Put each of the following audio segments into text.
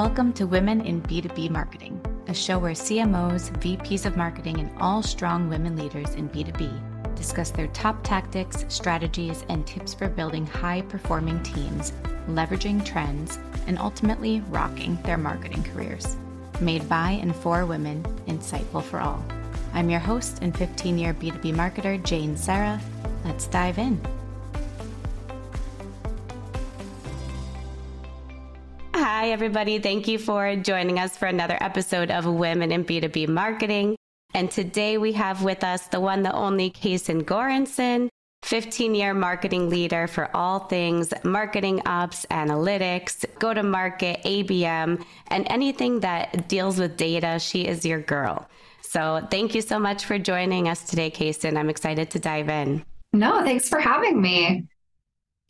Welcome to Women in B2B Marketing, a show where CMOs, VPs of marketing, and all strong women leaders in B2B discuss their top tactics, strategies, and tips for building high performing teams, leveraging trends, and ultimately rocking their marketing careers. Made by and for women, insightful for all. I'm your host and 15 year B2B marketer, Jane Serra. Let's dive in. Hi, everybody. Thank you for joining us for another episode of Women in B2B Marketing. And today we have with us the one, the only Kacyn Goranson, 15 year marketing leader for all things marketing ops, analytics, go to market, ABM, and anything that deals with data. She is your girl. So thank you so much for joining us today, Kaysen. I'm excited to dive in. No, thanks for having me.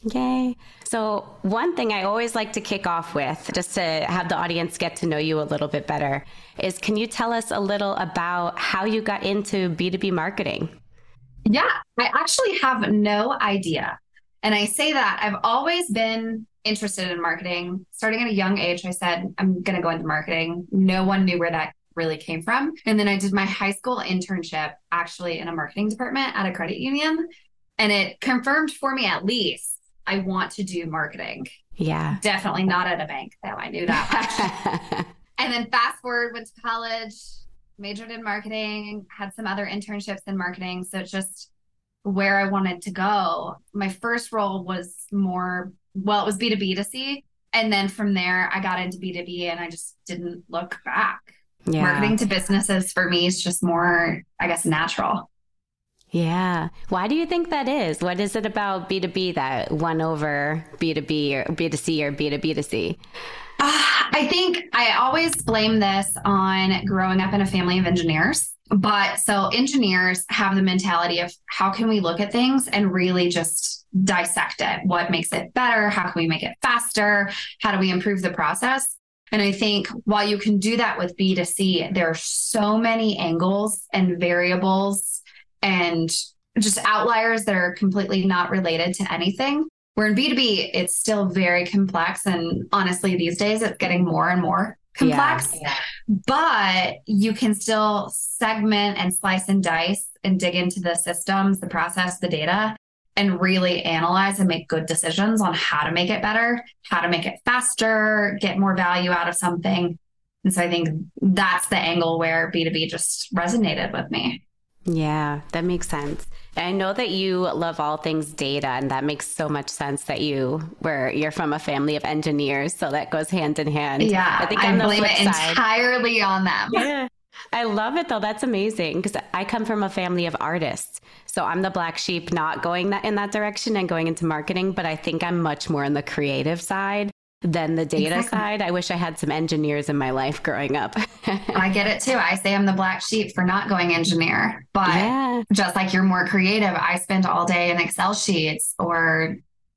Yay. So, one thing I always like to kick off with, just to have the audience get to know you a little bit better, is can you tell us a little about how you got into B2B marketing? Yeah, I actually have no idea. And I say that I've always been interested in marketing. Starting at a young age, I said, I'm going to go into marketing. No one knew where that really came from. And then I did my high school internship actually in a marketing department at a credit union. And it confirmed for me at least I want to do marketing. Yeah. Definitely not at a bank, though. I knew that. and then fast forward, went to college, majored in marketing, had some other internships in marketing. So it's just where I wanted to go. My first role was more, well, it was B2B to C. And then from there, I got into B2B and I just didn't look back. Yeah. Marketing to businesses for me is just more, I guess, natural. Yeah. Why do you think that is? What is it about B2B that won over B2B or B2C or B2B2C? Uh, I think I always blame this on growing up in a family of engineers. But so engineers have the mentality of how can we look at things and really just dissect it? What makes it better? How can we make it faster? How do we improve the process? And I think while you can do that with B2C, there are so many angles and variables and just outliers that are completely not related to anything. Where in B2B, it's still very complex. And honestly, these days it's getting more and more complex. Yeah. But you can still segment and slice and dice and dig into the systems, the process, the data, and really analyze and make good decisions on how to make it better, how to make it faster, get more value out of something. And so I think that's the angle where B2B just resonated with me. Yeah, that makes sense. I know that you love all things data, and that makes so much sense that you were you're from a family of engineers, so that goes hand in hand. Yeah, I think I blame it side, entirely on them. Yeah, I love it though. That's amazing because I come from a family of artists, so I'm the black sheep, not going that in that direction and going into marketing. But I think I'm much more on the creative side than the data exactly. side. I wish I had some engineers in my life growing up. I get it too. I say I'm the black sheep for not going engineer, but yeah. just like you're more creative, I spend all day in Excel sheets or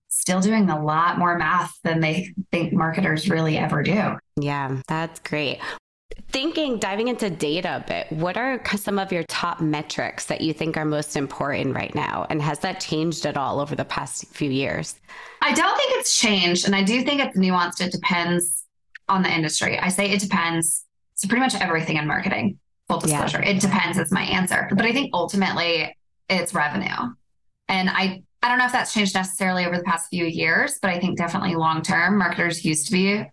still doing a lot more math than they think marketers really ever do. Yeah, that's great. Thinking, diving into data a bit, what are some of your top metrics that you think are most important right now? And has that changed at all over the past few years? I don't think it's changed. And I do think it's nuanced. It depends on the industry. I say it depends. So, pretty much everything in marketing, full disclosure, yeah. it depends is my answer. But I think ultimately it's revenue. And I, I don't know if that's changed necessarily over the past few years, but I think definitely long term, marketers used to be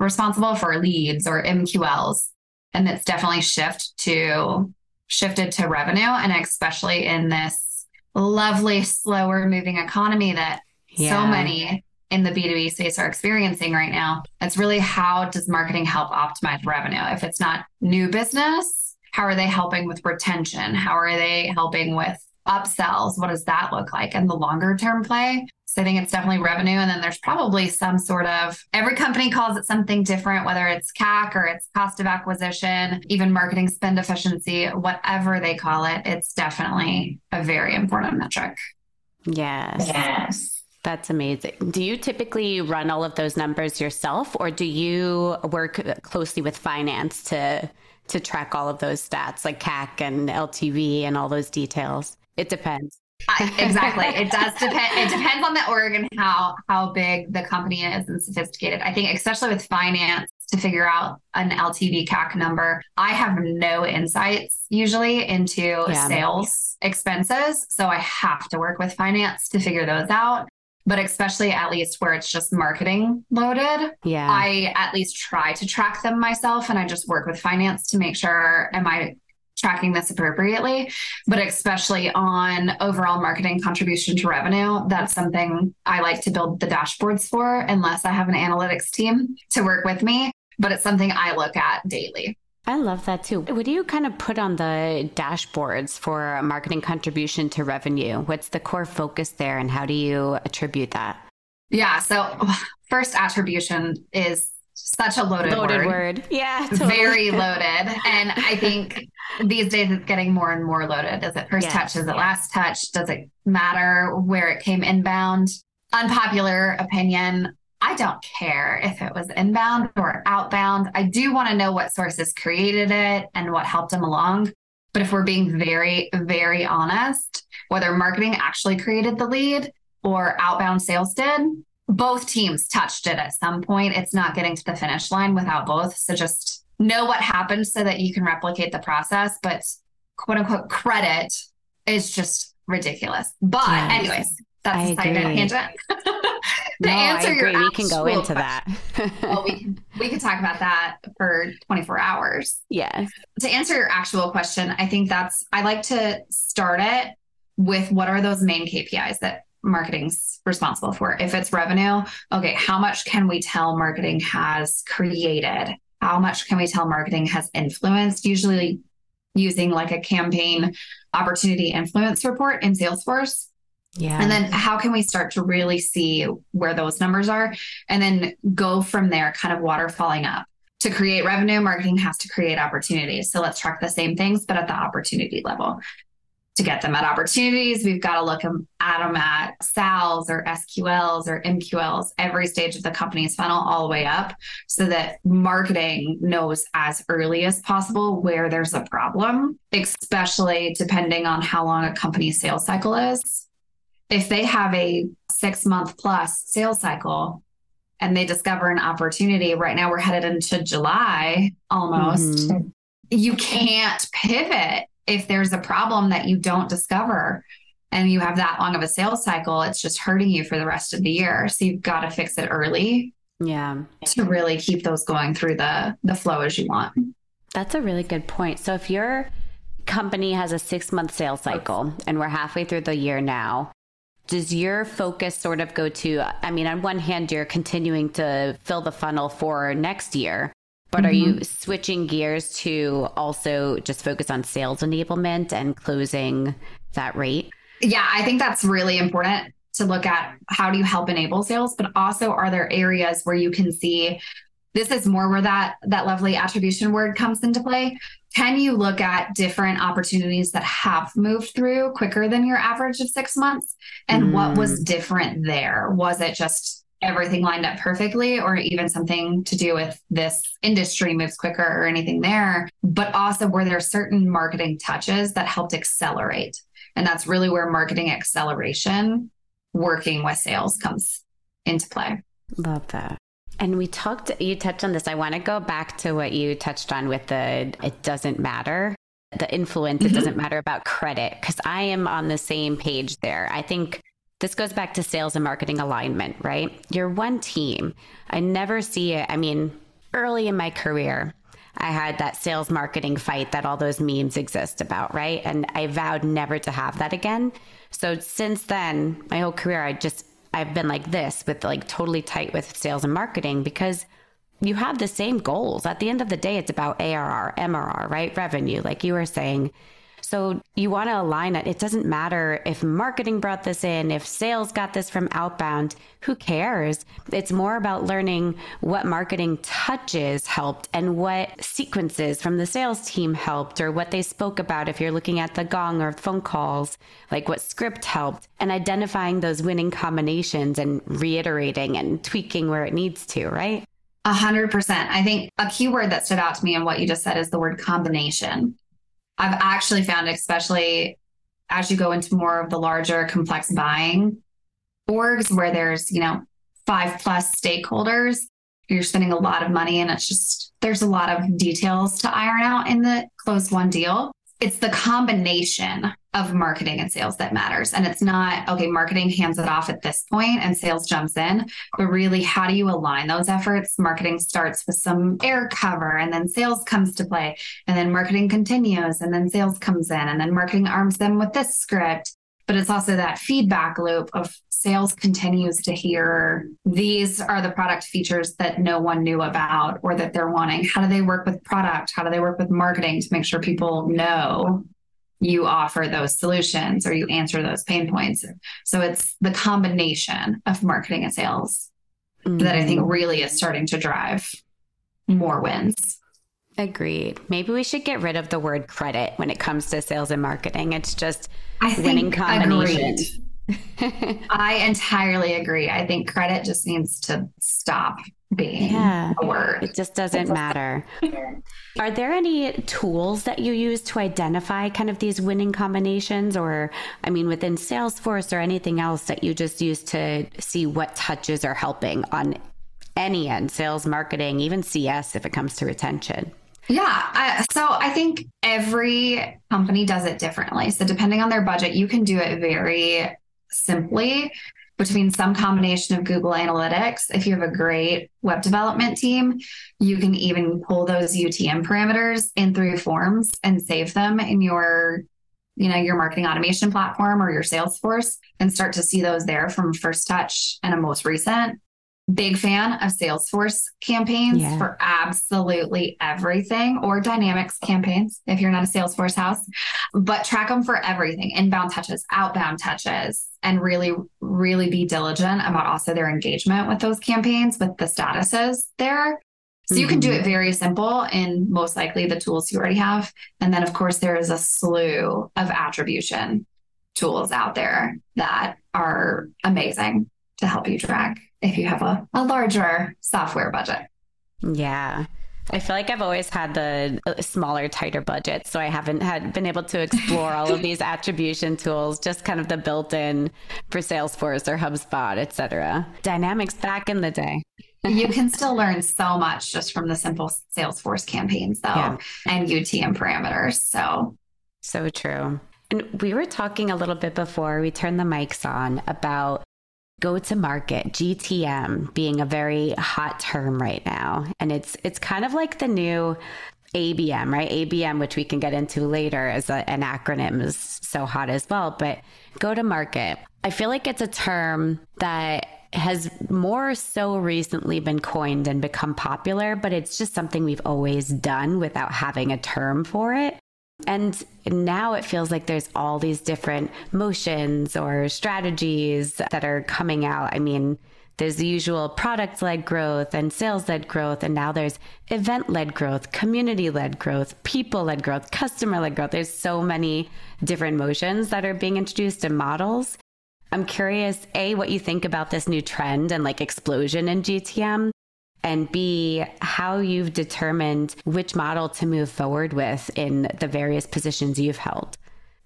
responsible for leads or MQLs. And it's definitely shift to shifted to revenue. And especially in this lovely, slower moving economy that yeah. so many in the B2B space are experiencing right now. It's really how does marketing help optimize revenue? If it's not new business, how are they helping with retention? How are they helping with upsells? What does that look like? And the longer term play so I think it's definitely revenue. And then there's probably some sort of every company calls it something different, whether it's CAC or it's cost of acquisition, even marketing spend efficiency, whatever they call it, it's definitely a very important metric. Yes. Yes. That's amazing. Do you typically run all of those numbers yourself or do you work closely with finance to to track all of those stats like CAC and LTV and all those details? It depends. I, exactly. it does depend. It depends on the org and how how big the company is and sophisticated. I think, especially with finance, to figure out an LTV CAC number. I have no insights usually into yeah. sales expenses. So I have to work with finance to figure those out. But especially at least where it's just marketing loaded, yeah, I at least try to track them myself, and I just work with finance to make sure am I tracking this appropriately, but especially on overall marketing contribution to revenue. That's something I like to build the dashboards for, unless I have an analytics team to work with me. But it's something I look at daily. I love that too. What do you kind of put on the dashboards for marketing contribution to revenue? What's the core focus there and how do you attribute that? Yeah. So, first attribution is such a loaded, loaded word. word. Yeah. Totally. Very loaded. And I think these days it's getting more and more loaded. Is it first yes. touch? Is it last touch? Does it matter where it came inbound? Unpopular opinion. I don't care if it was inbound or outbound. I do want to know what sources created it and what helped them along. But if we're being very, very honest, whether marketing actually created the lead or outbound sales did, both teams touched it at some point. It's not getting to the finish line without both. So just know what happened so that you can replicate the process. But quote unquote credit is just ridiculous. But, yes. anyways, that's a side tangent. to no, answer your we can go into that. well, we can we can talk about that for 24 hours. Yes. To answer your actual question, I think that's I like to start it with what are those main KPIs that marketing's responsible for. If it's revenue, okay, how much can we tell marketing has created? How much can we tell marketing has influenced? Usually using like a campaign opportunity influence report in Salesforce. Yeah. And then how can we start to really see where those numbers are and then go from there, kind of waterfalling up. To create revenue, marketing has to create opportunities. So let's track the same things, but at the opportunity level to get them at opportunities. We've got to look at them at SALs or SQLs or MQLs, every stage of the company's funnel, all the way up, so that marketing knows as early as possible where there's a problem, especially depending on how long a company's sales cycle is. If they have a six month plus sales cycle, and they discover an opportunity. Right now, we're headed into July almost. Mm-hmm. You can't pivot if there's a problem that you don't discover and you have that long of a sales cycle, it's just hurting you for the rest of the year. So you've got to fix it early. Yeah. To really keep those going through the the flow as you want. That's a really good point. So if your company has a 6-month sales cycle and we're halfway through the year now, does your focus sort of go to I mean on one hand you're continuing to fill the funnel for next year, but mm-hmm. are you mm-hmm. switching gears to also just focus on sales enablement and closing that rate? Yeah, I think that's really important to look at how do you help enable sales, but also are there areas where you can see this is more where that that lovely attribution word comes into play. Can you look at different opportunities that have moved through quicker than your average of 6 months and mm. what was mm. different there? Was it just everything lined up perfectly or even something to do with this industry moves quicker or anything there but also were there are certain marketing touches that helped accelerate? And that's really where marketing acceleration working with sales comes into play. Love that. And we talked you touched on this. I want to go back to what you touched on with the it doesn't matter the influence mm-hmm. it doesn't matter about credit because i am on the same page there. I think this goes back to sales and marketing alignment, right? You're one team. I never see it. I mean, early in my career, I had that sales marketing fight that all those memes exist about, right? And I vowed never to have that again. So since then, my whole career, I just, I've been like this with like totally tight with sales and marketing because you have the same goals. At the end of the day, it's about ARR, MRR, right? Revenue, like you were saying. So you want to align it. It doesn't matter if marketing brought this in, if sales got this from outbound, who cares? It's more about learning what marketing touches helped and what sequences from the sales team helped or what they spoke about if you're looking at the gong or phone calls, like what script helped and identifying those winning combinations and reiterating and tweaking where it needs to, right? A hundred percent. I think a key word that stood out to me in what you just said is the word combination. I've actually found, especially as you go into more of the larger complex buying orgs where there's, you know, five plus stakeholders, you're spending a lot of money and it's just there's a lot of details to iron out in the close one deal. It's the combination of marketing and sales that matters. And it's not, okay, marketing hands it off at this point and sales jumps in, but really, how do you align those efforts? Marketing starts with some air cover and then sales comes to play. And then marketing continues and then sales comes in and then marketing arms them with this script. But it's also that feedback loop of sales continues to hear these are the product features that no one knew about or that they're wanting. How do they work with product? How do they work with marketing to make sure people know you offer those solutions or you answer those pain points. So it's the combination of marketing and sales mm-hmm. that I think mm-hmm. really is starting to drive more wins. Agreed. Maybe we should get rid of the word credit when it comes to sales and marketing. It's just I winning combination. I entirely agree. I think credit just needs to stop being yeah, a word. It just doesn't matter. Are there any tools that you use to identify kind of these winning combinations or I mean within Salesforce or anything else that you just use to see what touches are helping on any end, sales, marketing, even CS if it comes to retention? Yeah. I, so I think every company does it differently. So depending on their budget, you can do it very simply between some combination of Google Analytics. If you have a great web development team, you can even pull those UTM parameters in through forms and save them in your you know your marketing automation platform or your Salesforce and start to see those there from first touch and a most recent big fan of Salesforce campaigns yeah. for absolutely everything or dynamics campaigns if you're not a Salesforce house, but track them for everything inbound touches, outbound touches, and really, really be diligent about also their engagement with those campaigns, with the statuses there. So you can do it mm-hmm. very simple in most likely the tools you already have. And then, of course, there is a slew of attribution tools out there that are amazing to help you track if you have a, a larger software budget. Yeah. I feel like I've always had the uh, smaller, tighter budget, so I haven't had been able to explore all of these attribution tools, just kind of the built-in for Salesforce or HubSpot, etc. Dynamics back in the day. you can still learn so much just from the simple Salesforce campaigns, though, yeah. and UTM parameters. So, so true. And we were talking a little bit before we turned the mics on about go to market gtm being a very hot term right now. And it's it's kind of like the new abm right? Abm which we can get into later as a, an acronym is so hot as well. But go to market. I feel like it's a term that has more so recently been coined and become popular but it's just something we've always done without having a term for it and now it feels like there's all these different motions or strategies that are coming out. I mean, there's the usual product led growth and sales led growth. And now there's event led growth, community led growth, people led growth, customer led growth. There's so many different motions that are being introduced in models. I'm curious, A, what you think about this new trend and like explosion in GTM and B, how you've determined which model to move forward with in the various positions you've held.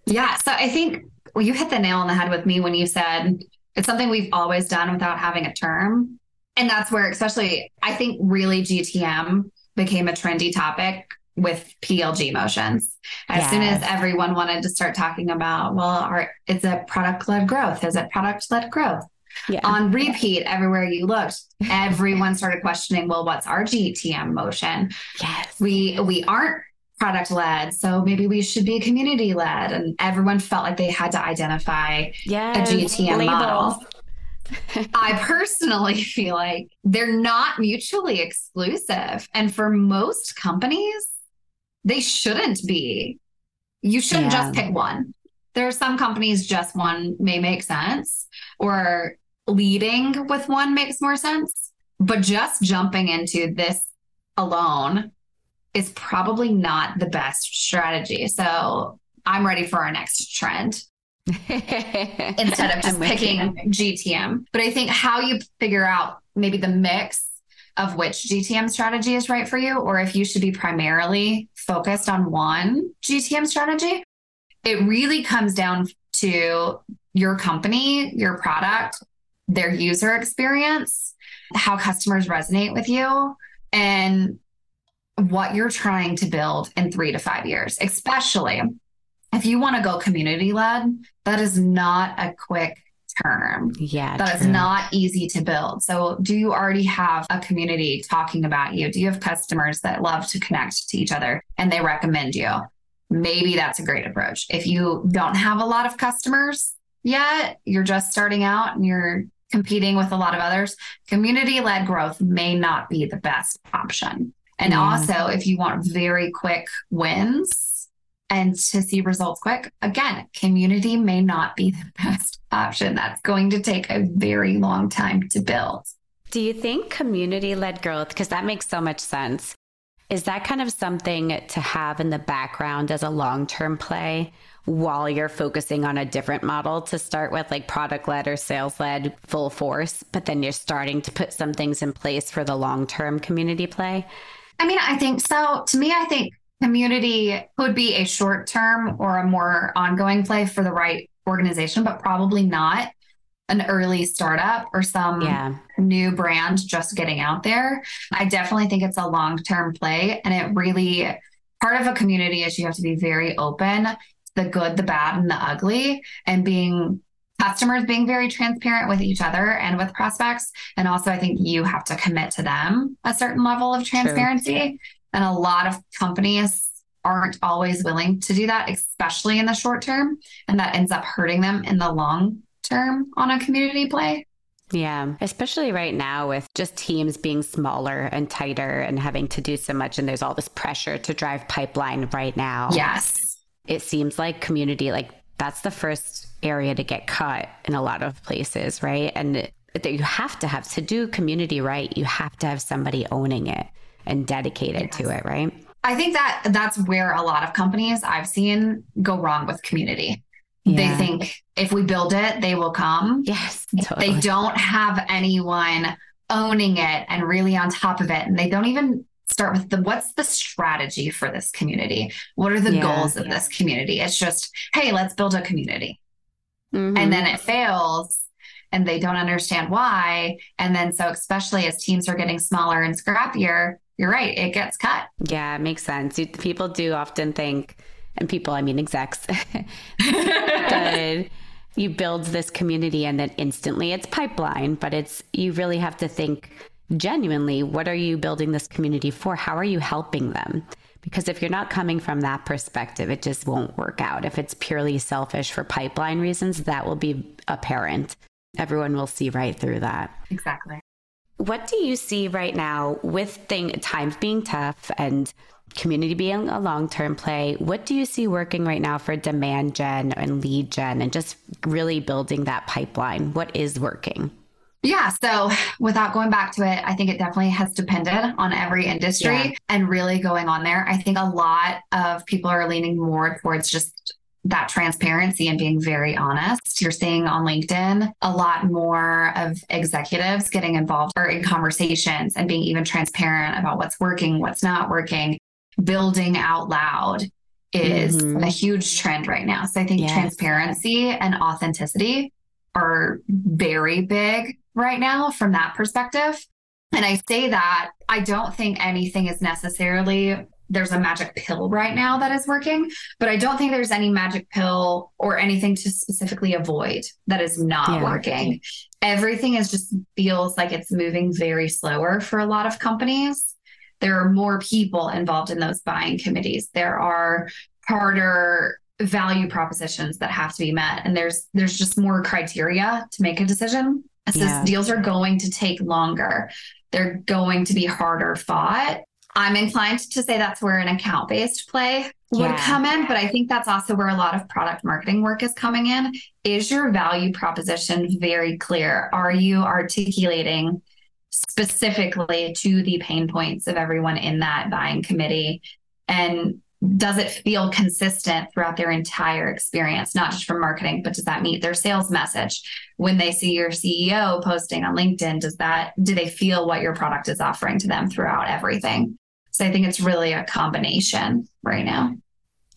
Yeah. So I think well, you hit the nail on the head with me when you said it's something we've always done without having a term. And that's where, especially, I think really GTM became a trendy topic with PLG motions. As yes. soon as everyone wanted to start talking about, well, are, is it product led growth? Is it product led growth? Yeah. on repeat everywhere you looked. Everyone started questioning, well, what's our GTM motion? Yes. We we aren't product led, so maybe we should be community led. And everyone felt like they had to identify yes, a GTM labels. model. I personally feel like they're not mutually exclusive. And for most companies, they shouldn't be. You shouldn't yeah. just pick one. There are some companies just one may make sense, or leading with one makes more sense, but just jumping into this alone is probably not the best strategy. So I'm ready for our next trend. instead of just picking GTM. But I think how you figure out maybe the mix of which GTM strategy is right for you, or if you should be primarily focused on one GTM strategy, it really comes down to your company, your product, their user experience, how customers resonate with you, and what you're trying to build in three to five years, especially if you want to go community led, that is not a quick term. Yeah. that is not easy to build. So, do you already have a community talking about you? Do you have customers that love to connect to each other and they recommend you? Maybe that's a great approach. If you don't have a lot of customers yet, you're just starting out and you're competing with a lot of others, community led growth may not be the best option. And yeah. also, if you want very quick wins and to see results quick, again, community may not be the best option. That's going to take a very long time to build. Do you think community led growth, because that makes so much sense, is that kind of something to have in the background as a long term play while you're focusing on a different model to start with, like product led or sales led full force, but then you're starting to put some things in place for the long term community play? I mean, I think so. To me, I think community could be a short term or a more ongoing play for the right organization, but probably not an early startup or some yeah. new brand just getting out there. I definitely think it's a long term play. And it really, part of a community is you have to be very open the good, the bad, and the ugly, and being customers being very transparent with each other and with prospects. And also, I think you have to commit to them a certain level of transparency. True. And a lot of companies aren't always willing to do that, especially in the short term. And that ends up hurting them in the long term on a community play. Yeah, especially right now with just teams being smaller and tighter and having to do so much. And there's all this pressure to drive pipeline right now. Yes. It seems like community, like that's the first area to get cut in a lot of places, right? And that you have to have to do community right, you have to have somebody owning it and dedicated yes. to it, right? I think that that's where a lot of companies I've seen go wrong with community. Yeah. They think if we build it, they will come. Yes. Totally. They don't have anyone owning it and really on top of it. And they don't even start with the what's the strategy for this community? What are the yeah, goals of yeah. this community? It's just, hey, let's build a community. Mm-hmm. And then it fails and they don't understand why. And then so especially as teams are getting smaller and scrappier, you're right, it gets cut. Yeah, it makes sense. People do often think, and people, I mean execs, that you build this community and then instantly it's pipeline, but it's you really have to think genuinely what are you building this community for? How are you helping them? Because if you're not coming from that perspective, it just won't work out. If it's purely selfish for pipeline reasons, that will be apparent. Everyone will see right through that. Exactly. What do you see right now with thing, times being tough and community being a long term play? What do you see working right now for demand gen and lead gen and just really building that pipeline? What is working? Yeah. So without going back to it, I think it definitely has depended on every industry yeah. and really going on there. I think a lot of people are leaning more towards just that transparency and being very honest. You're seeing on LinkedIn a lot more of executives getting involved or in conversations and being even transparent about what's working, what's not working. Building out loud is mm-hmm. a huge trend right now. So I think yes. transparency and authenticity are very big right now from that perspective. And I say that I don't think anything is necessarily there's a magic pill right now that is working, but I don't think there's any magic pill or anything to specifically avoid that is not yeah. working. Everything is just feels like it's moving very slower for a lot of companies. There are more people involved in those buying committees. There are harder value propositions that have to be met and there's there's just more criteria to make a decision. So yeah. deals are going to take longer. They're going to be harder fought I'm inclined to say that's where an account based play would yeah. come in, but I think that's also where a lot of product marketing work is coming in. Is your value proposition very clear? Are you articulating specifically to the pain points of everyone in that buying committee? And does it feel consistent throughout their entire experience, not just from marketing, but does that meet their sales message? When they see your CEO posting on LinkedIn, does that do they feel what your product is offering to them throughout everything? So I think it's really a combination right now.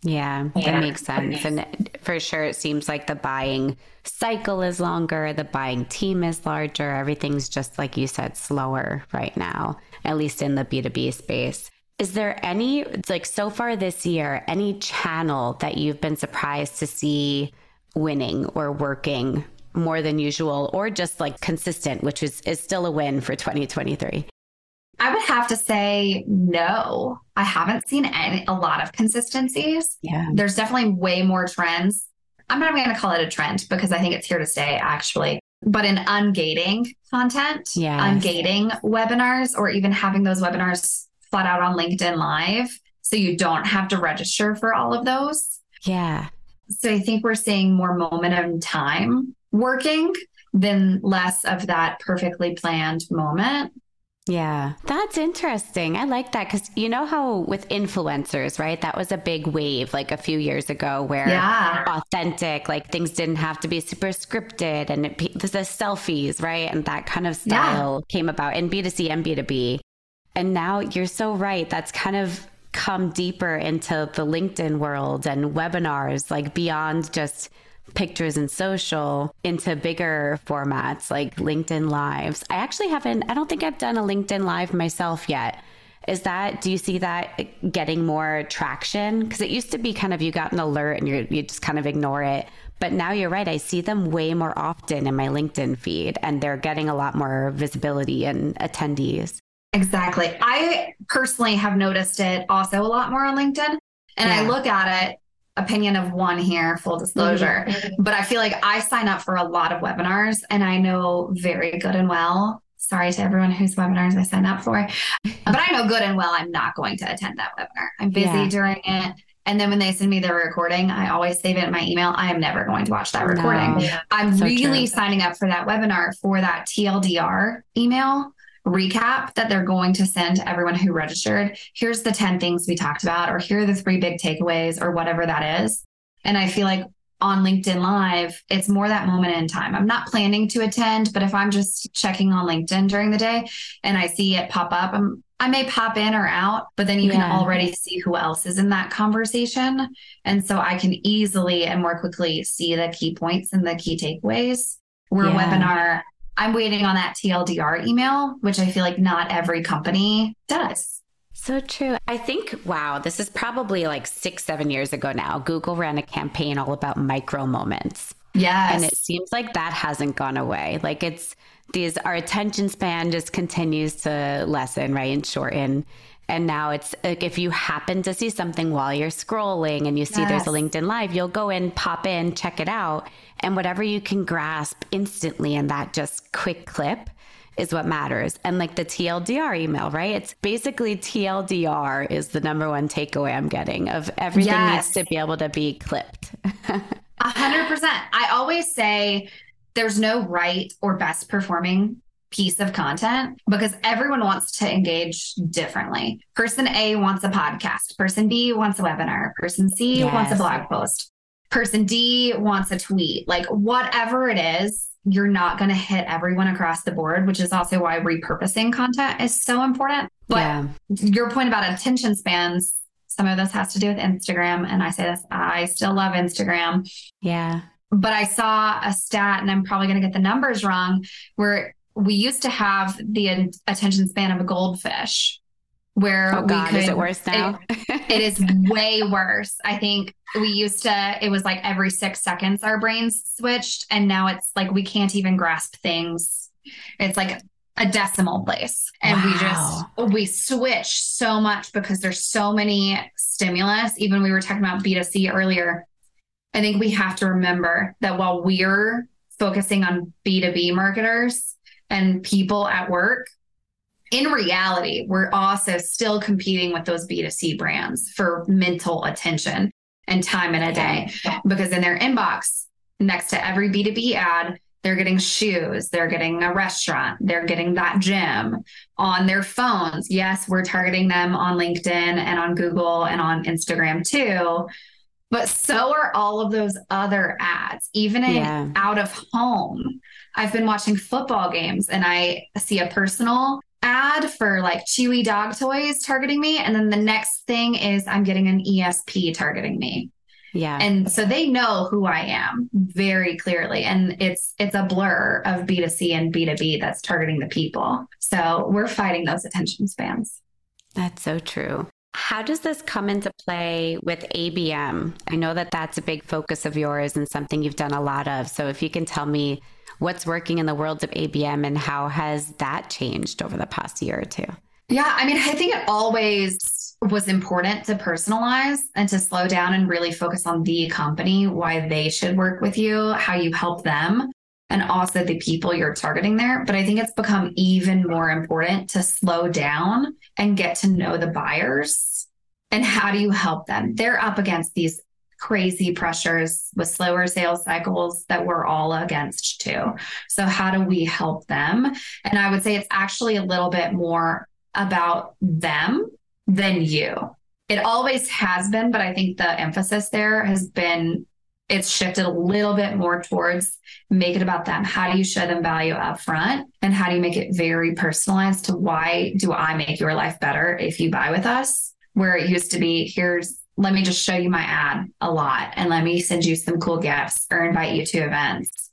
Yeah, that makes sense. And for sure, it seems like the buying cycle is longer, the buying team is larger. Everything's just, like you said, slower right now, at least in the B2B space. Is there any, like so far this year, any channel that you've been surprised to see winning or working more than usual or just like consistent, which is, is still a win for 2023? I would have to say no. I haven't seen any, a lot of consistencies. Yeah. There's definitely way more trends. I'm not even going to call it a trend because I think it's here to stay actually. But in ungating content, yes. ungating webinars, or even having those webinars flat out on LinkedIn Live. So you don't have to register for all of those. Yeah. So I think we're seeing more moment in time working than less of that perfectly planned moment. Yeah, that's interesting. I like that because you know how with influencers, right? That was a big wave like a few years ago where yeah. authentic, like things didn't have to be super scripted and it, the selfies, right? And that kind of style yeah. came about in B2C and B2B. And now you're so right. That's kind of come deeper into the LinkedIn world and webinars, like beyond just pictures and social into bigger formats like LinkedIn Lives. I actually haven't, I don't think I've done a LinkedIn Live myself yet. Is that, do you see that getting more traction? Because it used to be kind of you got an alert and you you just kind of ignore it. But now you're right. I see them way more often in my LinkedIn feed and they're getting a lot more visibility and attendees. Exactly. I personally have noticed it also a lot more on LinkedIn. And yeah. I look at it opinion of one here, full disclosure. Mm-hmm. But I feel like I sign up for a lot of webinars and I know very good and well. Sorry to everyone whose webinars I sign up for, but I know good and well I'm not going to attend that webinar. I'm busy yeah. during it. And then when they send me the recording, I always save it in my email. I am never going to watch that recording. No. I'm so really true. signing up for that webinar for that TLDR email recap that they're going to send to everyone who registered. Here's the 10 things we talked about, or here are the three big takeaways, or whatever that is. And I feel like on LinkedIn Live, it's more that moment in time. I'm not planning to attend, but if I'm just checking on LinkedIn during the day and I see it pop up, I'm, I may pop in or out, but then you yeah. can already see who else is in that conversation. And so I can easily and more quickly see the key points and the key takeaways. Where yeah. webinar, I'm waiting on that TLDR email, which I feel like not every company does. So true. I think, wow, this is probably like six, seven years ago now. Google ran a campaign all about micro moments. Yes. And it seems like that hasn't gone away. Like it's these, our attention span just continues to lessen, right? And shorten. And now it's like if you happen to see something while you're scrolling and you see yes. there's a LinkedIn Live, you'll go in, pop in, check it out. And whatever you can grasp instantly in that just quick clip is what matters. And like the TLDR email, right? It's basically TLDR is the number one takeaway I'm getting of everything yes. needs to be able to be clipped. A hundred percent. I always say there's no right or best performing piece of content because everyone wants to engage differently. Person A wants a podcast, person B wants a webinar, person C yes. wants a blog post, person D wants a tweet. Like whatever it is, you're not going to hit everyone across the board, which is also why repurposing content is so important. But yeah. your point about attention spans, some of this has to do with Instagram. And I say this, I still love Instagram. Yeah. But I saw a stat, and I'm probably going to get the numbers wrong, where we used to have the attention span of a goldfish where oh God, could, is it worse now? it, it is way worse. I think we used to, it was like every six seconds our brains switched. And now it's like we can't even grasp things. It's like a decimal place. And wow. we just, we switch so much because there's so many stimulus. Even we were talking about B2C earlier. I think we have to remember that while we're focusing on B2B marketers, and people at work, in reality, we're also still competing with those B2C brands for mental attention and time in a day because in their inbox, next to every B2B ad, they're getting shoes, they're getting a restaurant, they're getting that gym on their phones. Yes, we're targeting them on LinkedIn and on Google and on Instagram too. But so are all of those other ads, even in yeah. out of home. I've been watching football games and I see a personal ad for like Chewy dog toys targeting me. And then the next thing is I'm getting an ESP targeting me. Yeah. And so they know who I am very clearly. And it's it's a blur of B2C and B2B that's targeting the people. So we're fighting those attention spans. That's so true. How does this come into play with ABM? I know that that's a big focus of yours and something you've done a lot of. So if you can tell me what's working in the world of ABM and how has that changed over the past year or two? Yeah, I mean, I think it always was important to personalize and to slow down and really focus on the company, why they should work with you, how you help them, and also the people you're targeting there. But I think it's become even more important to slow down and get to know the buyers and how do you help them? They're up against these crazy pressures with slower sales cycles that we're all against too. So, how do we help them? And I would say it's actually a little bit more about them than you. It always has been, but I think the emphasis there has been it's shifted a little bit more towards make it about them. How do you show them value up front? And how do you make it very personalized to why do I make your life better if you buy with us? Where it used to be, here's let me just show you my ad a lot and let me send you some cool gifts or invite you to events.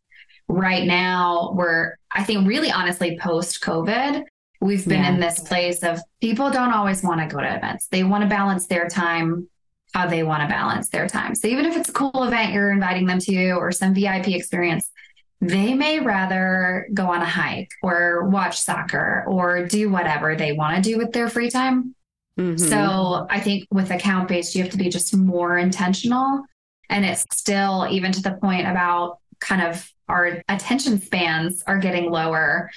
Right now, we're, I think, really honestly, post COVID, we've been yeah. in this place of people don't always want to go to events. They want to balance their time how they want to balance their time. So even if it's a cool event you're inviting them to or some VIP experience, they may rather go on a hike or watch soccer or do whatever they want to do with their free time. Mm-hmm. So I think with account based, you have to be just more intentional. And it's still, even to the point about kind of our attention spans are getting lower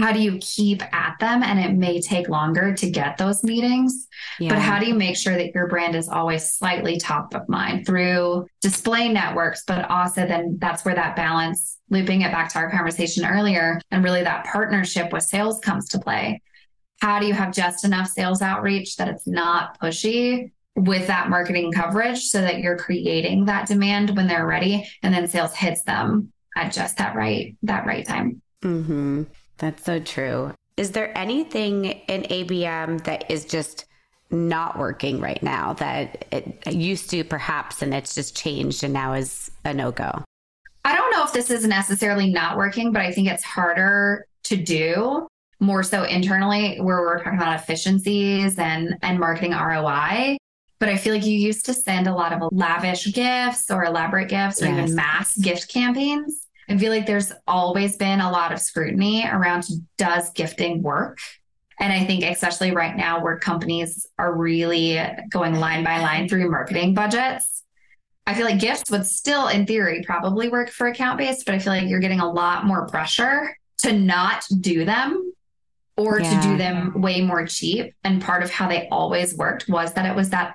how do you keep at them and it may take longer to get those meetings yeah. but how do you make sure that your brand is always slightly top of mind through display networks but also then that's where that balance looping it back to our conversation earlier and really that partnership with sales comes to play how do you have just enough sales outreach that it's not pushy with that marketing coverage so that you're creating that demand when they're ready and then sales hits them at just that right that right time mm-hmm. That's so true. Is there anything in ABM that is just not working right now that it used to perhaps and it's just changed and now is a no go? I don't know if this is necessarily not working, but I think it's harder to do more so internally where we're talking about efficiencies and and marketing ROI. But I feel like you used to send a lot of lavish gifts or elaborate gifts or yes. even mass gift campaigns. I feel like there's always been a lot of scrutiny around does gifting work? And I think, especially right now, where companies are really going line by line through marketing budgets, I feel like gifts would still, in theory, probably work for account based, but I feel like you're getting a lot more pressure to not do them or yeah. to do them way more cheap. And part of how they always worked was that it was that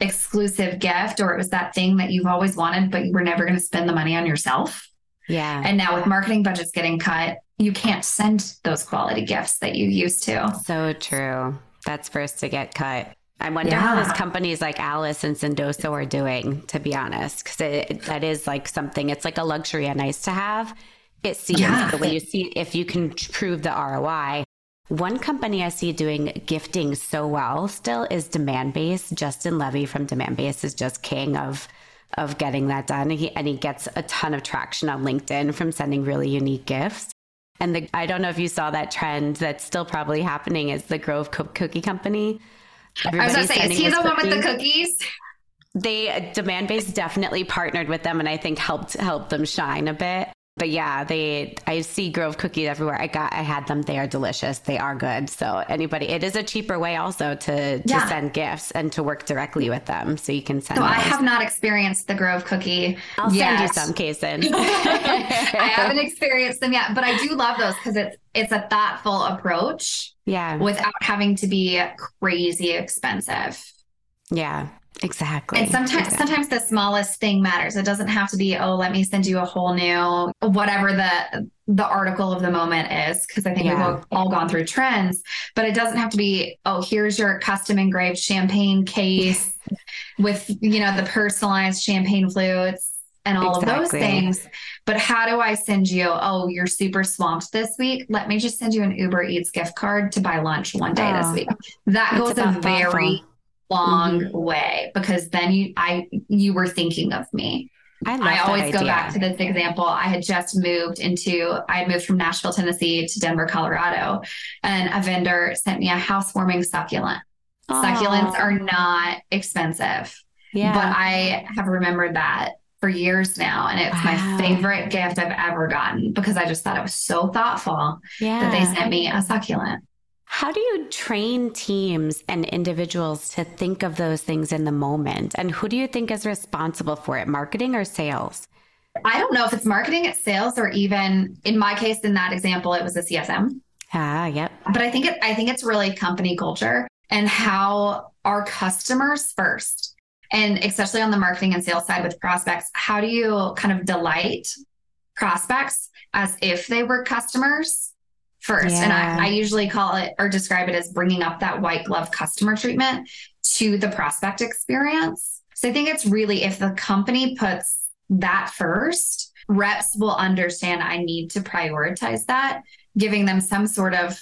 exclusive gift or it was that thing that you've always wanted, but you were never going to spend the money on yourself. Yeah. And now with marketing budgets getting cut, you can't send those quality gifts that you used to. So true. That's first to get cut. I wonder yeah. how those companies like Alyce and Sendoso are doing, to be honest, because that is like something, it's like a luxury and nice to have. It seems yeah. when you see if you can prove the ROI. One company I see doing gifting so well still is Demandbase. Justin Levy from Demandbase is just king of of getting that done. And he, and he gets a ton of traction on LinkedIn from sending really unique gifts. And the, I don't know if you saw that trend that's still probably happening is the Grove Cookie Company. Everybody's I was going to say, is he the one with the cookies? They Demandbase definitely partnered with them and I think helped help them shine a bit but yeah, they I see Grove cookies everywhere. I got I had them. They are delicious. They are good. So anybody, it is a cheaper way also to to yeah. send gifts and to work directly with them. So you can send. So those. I have not experienced the Grove cookie. I'll yet. send you some, Kacyn. I haven't experienced them yet, but I do love those because it's it's a thoughtful approach. Yeah. Without having to be crazy expensive. Yeah. Exactly. And sometimes exactly. sometimes the smallest thing matters. It doesn't have to be, oh, let me send you a whole new whatever the the article of the moment is, because I think yeah. we've all, all gone through trends, but it doesn't have to be, oh, here's your custom engraved champagne case with, you know, the personalized champagne flutes and all exactly. of those things. But how do I send you, oh, you're super swamped this week? Let me just send you an Uber Eats gift card to buy lunch one day oh, this week. That goes a very long mm-hmm. way because then you I you were thinking of me. I, I always go back to this example. I had just moved into, I had moved from Nashville, Tennessee to Denver, Colorado, and a vendor sent me a housewarming succulent. Aww. Succulents are not expensive. Yeah. But I have remembered that for years now. And it's wow. my favorite gift I've ever gotten because I just thought it was so thoughtful yeah. that they sent me a succulent. How do you train teams and individuals to think of those things in the moment? And who do you think is responsible for it, marketing or sales? I don't know if it's marketing, it's sales, or even in my case, in that example, it was a CSM. Ah, yep. But I think it, I think it's really company culture and how our customers first, and especially on the marketing and sales side with prospects, how do you kind of delight prospects as if they were customers? First. Yeah. And I, I usually call it or describe it as bringing up that white glove customer treatment to the prospect experience. So I think it's really if the company puts that first, reps will understand I need to prioritize that, giving them some sort of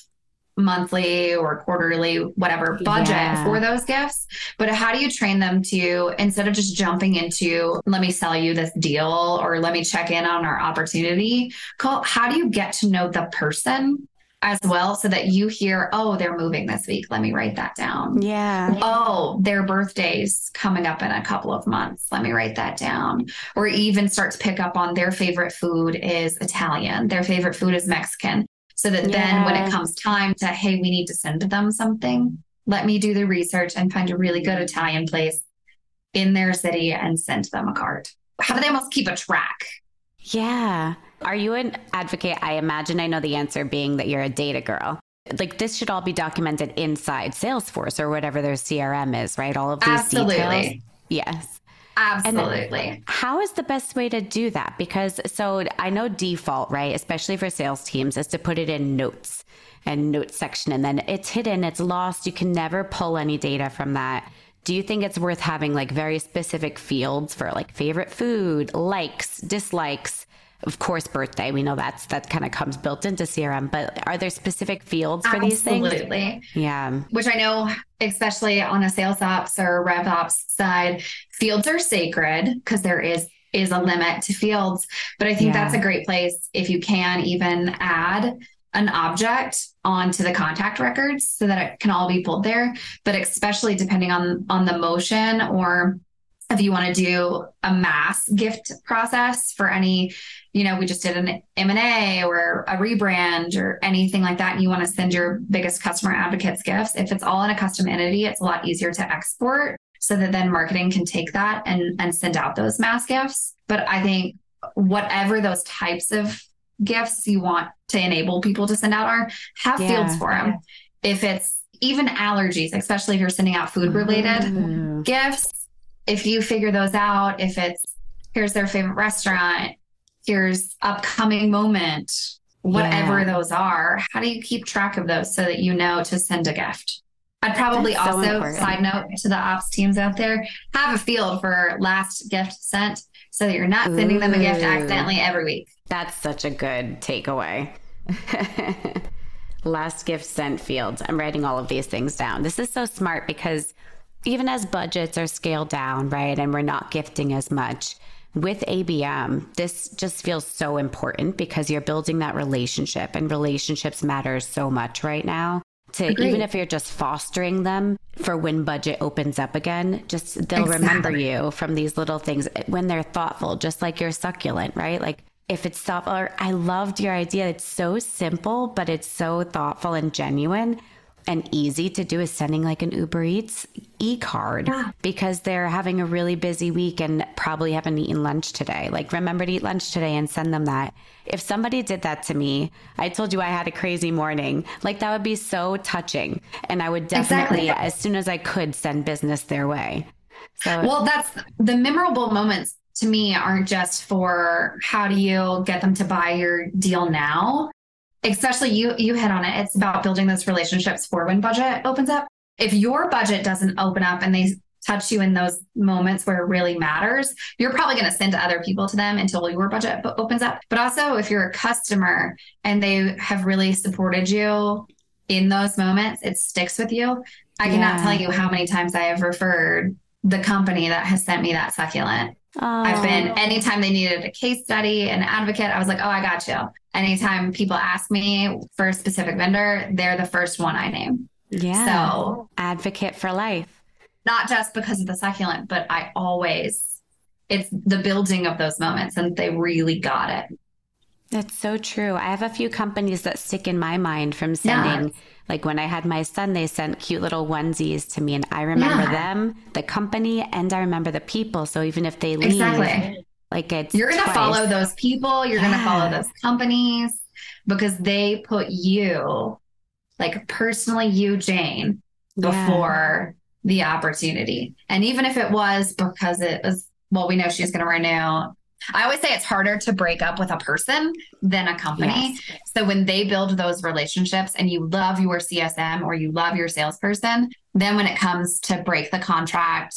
monthly or quarterly, whatever budget yeah. for those gifts. But how do you train them to, instead of just jumping into, let me sell you this deal or let me check in on our opportunity, call, how do you get to know the person as well so that you hear, oh, they're moving this week. Let me write that down. Yeah. Oh, their birthday's coming up in a couple of months. Let me write that down. Or even start to pick up on their favorite food is Italian, their favorite food is Mexican. So that then when it comes time to, hey, we need to send them something, let me do the research and find a really good Italian place in their city and send them a card. How do they almost keep a track? Yeah. Are you an advocate? I imagine I know the answer being that you're a data girl. Like this should all be documented inside Salesforce or whatever their CRM is, right? All of these Absolutely. details. Yes. Absolutely. how is the best way to do that? Because so I know default, right, especially for sales teams, is to put it in notes and notes section and then it's hidden, it's lost. You can never pull any data from that. Do you think it's worth having like very specific fields for like favorite food, likes, dislikes, of course, birthday. We know that's that kind of comes built into CRM, but are there specific fields for Absolutely. these things? Absolutely. Yeah. Which I know, especially on a sales ops or rev ops side, fields are sacred because there is is a limit to fields. But I think yeah. that's a great place if you can even add an object onto the contact records so that it can all be pulled there. But especially depending on on the motion or if you want to do a mass gift process for any you know we just did an m&a or a rebrand or anything like that and you want to send your biggest customer advocates gifts if it's all in a custom entity it's a lot easier to export so that then marketing can take that and and send out those mass gifts but i think whatever those types of gifts you want to enable people to send out are have yeah. fields for them if it's even allergies especially if you're sending out food related mm. gifts if you figure those out, if it's here's their favorite restaurant, here's upcoming moment, whatever yeah. those are, how do you keep track of those so that you know to send a gift? I'd probably That's also, so side note to the ops teams out there, have a field for last gift sent so that you're not sending Ooh. them a gift accidentally every week. That's such a good takeaway. last gift sent fields. I'm writing all of these things down. This is so smart because even as budgets are scaled down, right, and we're not gifting as much, with ABM, this just feels so important because you're building that relationship and relationships matter so much right now. To Agreed. even if you're just fostering them for when budget opens up again, just they'll exactly. remember you from these little things when they're thoughtful, just like your succulent, right? Like if it's thoughtful, I loved your idea. It's so simple, but it's so thoughtful and genuine and easy to do is sending like an Uber Eats e card yeah. because they're having a really busy week and probably haven't eaten lunch today. Like, remember to eat lunch today and send them that. If somebody did that to me, I told you I had a crazy morning, like that would be so touching. And I would definitely, exactly. as soon as I could, send business their way. So, well, that's the memorable moments to me aren't just for how do you get them to buy your deal now especially you you hit on it. It's about building those relationships for when budget opens up. If your budget doesn't open up and they touch you in those moments where it really matters, you're probably going to send other people to them until your budget opens up. But also, if you're a customer and they have really supported you in those moments, it sticks with you. I cannot tell you how many times I have referred the company that has sent me that succulent. Oh. I've been um, anytime they needed a case study, an advocate, I was like, oh, I got you. Anytime people ask me for a specific vendor, they're the first one I name. Yeah. So advocate for life. Not just because of the succulent, but I always, it's the building of those moments and they really got it. That's so true. I have a few companies that stick in my mind from sending. Yeah. Like when I had my son, they sent cute little onesies to me, and I remember yeah. them, the company, and I remember the people. So even if they leave, exactly. like it's you're gonna follow those people, you're yeah. gonna follow those companies because they put you, like personally, you, Jane, before the opportunity. And even if it was because it was, well, we know she's gonna renew I always say it's harder to break up with a person than a company. Yes. So when they build those relationships and you love your CSM or you love your salesperson, then when it comes to break the contract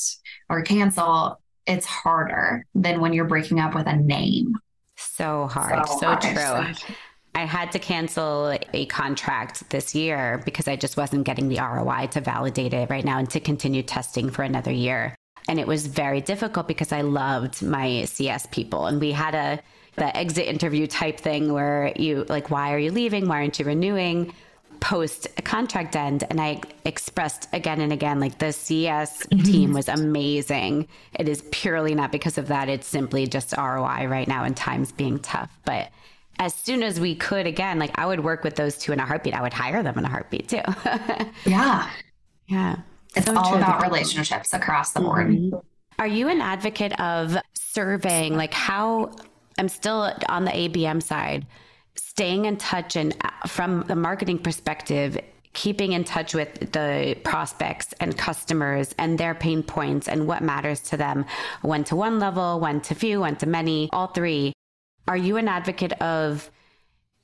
or cancel, it's harder than when you're breaking up with a name. So hard. So, so hard. true. I had to cancel a contract this year because I just wasn't getting the ROI to validate it right now and to continue testing for another year. And it was very difficult because I loved my CS people. And we had a the exit interview type thing where you like, why are you leaving? Why aren't you renewing? Post a contract end. And I expressed again and again, like the CS mm-hmm. team was amazing. It is purely not because of that. It's simply just ROI right now and times being tough. But as soon as we could again, like I would work with those two in a heartbeat. I would hire them in a heartbeat too. yeah. Yeah. It's so all true. about relationships across the board. Mm-hmm. Are you an advocate of surveying? Like, how I'm still on the ABM side, staying in touch and uh, from the marketing perspective, keeping in touch with the prospects and customers and their pain points and what matters to them one to one level, one to few, one to many, all three. Are you an advocate of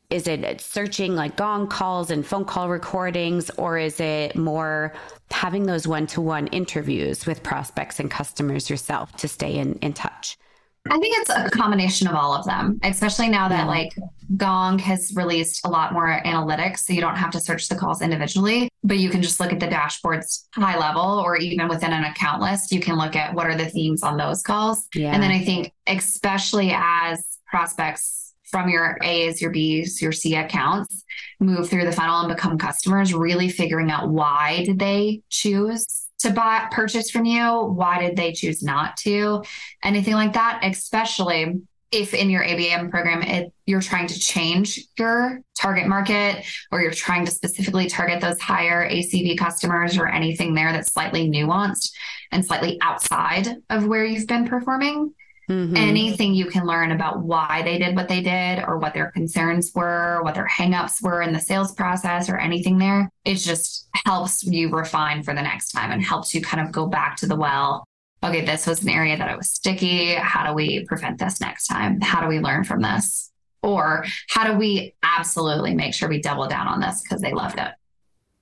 is it searching like gong calls and phone call recordings or is it more having those one-to-one interviews with prospects and customers yourself to stay in, in touch i think it's a combination of all of them especially now that yeah. like gong has released a lot more analytics so you don't have to search the calls individually but you can just look at the dashboards high level or even within an account list you can look at what are the themes on those calls yeah. and then i think especially as prospects from your A's, your B's, your C accounts, move through the funnel and become customers, really figuring out why did they choose to buy purchase from you? Why did they choose not to? Anything like that, especially if in your ABM program it, you're trying to change your target market or you're trying to specifically target those higher ACV customers or anything there that's slightly nuanced and slightly outside of where you've been performing Mm-hmm. Anything you can learn about why they did what they did or what their concerns were, what their hangups were in the sales process or anything there, it just helps you refine for the next time and helps you kind of go back to the well. Okay, this was an area that I was sticky. How do we prevent this next time? How do we learn from this? Or how do we absolutely make sure we double down on this because they loved it?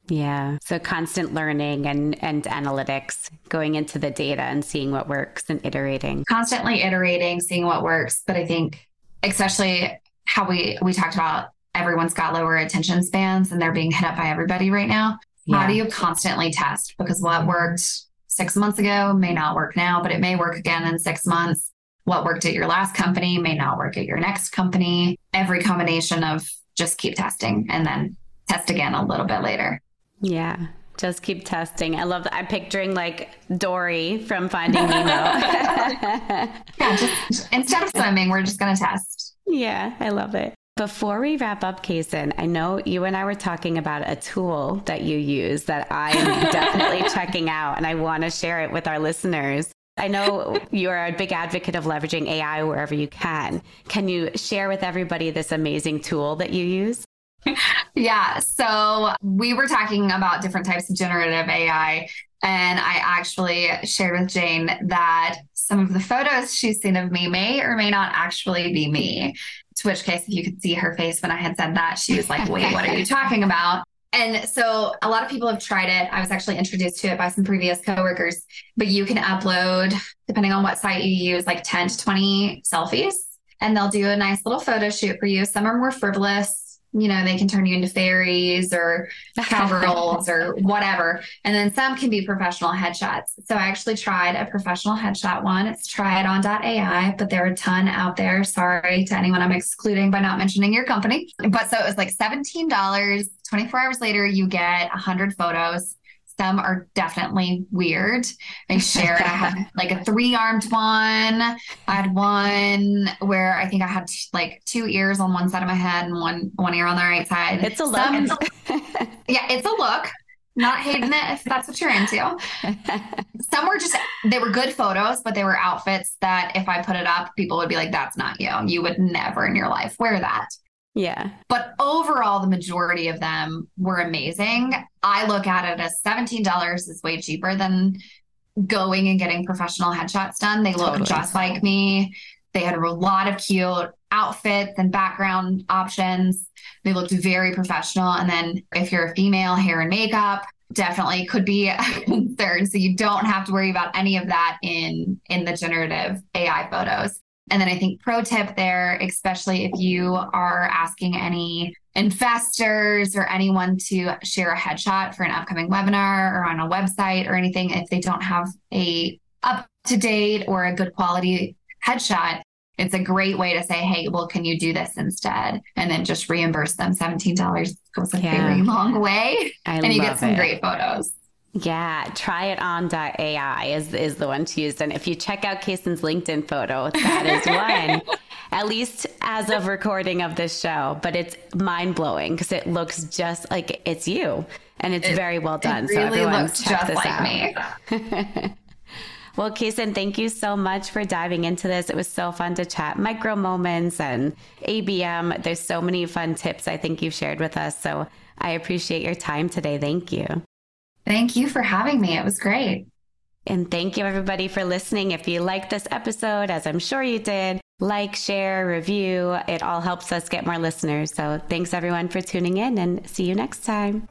Yeah. So constant learning and, and analytics, going into the data and seeing what works and iterating. Constantly iterating, seeing what works. But I think especially how we we talked about everyone's got lower attention spans and they're being hit up by everybody right now. Yeah. How do you constantly test? Because what worked six months ago may not work now, but it may work again in six months. What worked at your last company may not work at your next company. Every combination of just keep testing and then test again a little bit later. Yeah. Just keep testing. I love that. I'm picturing like Dory from Finding Nemo. yeah, just instead of swimming, we're just going to test. Yeah, I love it. Before we wrap up, Kacyn, I know you and I were talking about a tool that you use that I am definitely checking out, and I want to share it with our listeners. I know you're a big advocate of leveraging AI wherever you can. Can you share with everybody this amazing tool that you use? yeah. So we were talking about different types of generative AI. And I actually shared with Jane that some of the photos she's seen of me may or may not actually be me. To which case, if you could see her face when I had said that, she was like, wait, what are you talking about? And so a lot of people have tried it. I was actually introduced to it by some previous coworkers, but you can upload, depending on what site you use, like 10 to 20 selfies, and they'll do a nice little photo shoot for you. Some are more frivolous, you know, they can turn you into fairies or cowgirls or whatever. And then some can be professional headshots. So I actually tried a professional headshot one. It's tryit.on.ai, but there are a ton out there. Sorry to anyone I'm excluding by not mentioning your company. But so it was like $17. 24 hours later, you get 100 photos some are definitely weird. I shared, I had like a three armed one. I had one where I think I had like two ears on one side of my head and one one ear on the right side. It's a look. Some, yeah, it's a look. Not hating it if that's what you're into. Some were just they were good photos, but they were outfits that if I put it up, people would be like, "That's not you. You would never in your life wear that." Yeah. But overall, the majority of them were amazing. I look at it as $17 is way cheaper than going and getting professional headshots done. They look totally. just like me. They had a lot of cute outfits and background options. They looked very professional. And then if you're a female, hair and makeup definitely could be a concern. So you don't have to worry about any of that in in the generative AI photos. And then I think pro tip there, especially if you are asking any investors or anyone to share a headshot for an upcoming webinar or on a website or anything, if they don't have a up to date or a good quality headshot, it's a great way to say, hey, well, can you do this instead? And then just reimburse them. $17 goes a yeah. very long way. I and you get some it. great photos. Yeah, try tryiton.ai is is the one to use. And if you check out Kacyn's LinkedIn photo, that is one. At least as of recording of this show, but it's mind blowing because it looks just like it's you, and it's it, very well done. Really so everyone, check this like out. well, Kacyn, thank you so much for diving into this. It was so fun to chat micro moments and ABM. There's so many fun tips I think you've shared with us. So I appreciate your time today. Thank you. Thank you for having me. It was great. And thank you, everybody, for listening. If you liked this episode, as I'm sure you did, like, share, review. It all helps us get more listeners. So thanks, everyone, for tuning in and see you next time.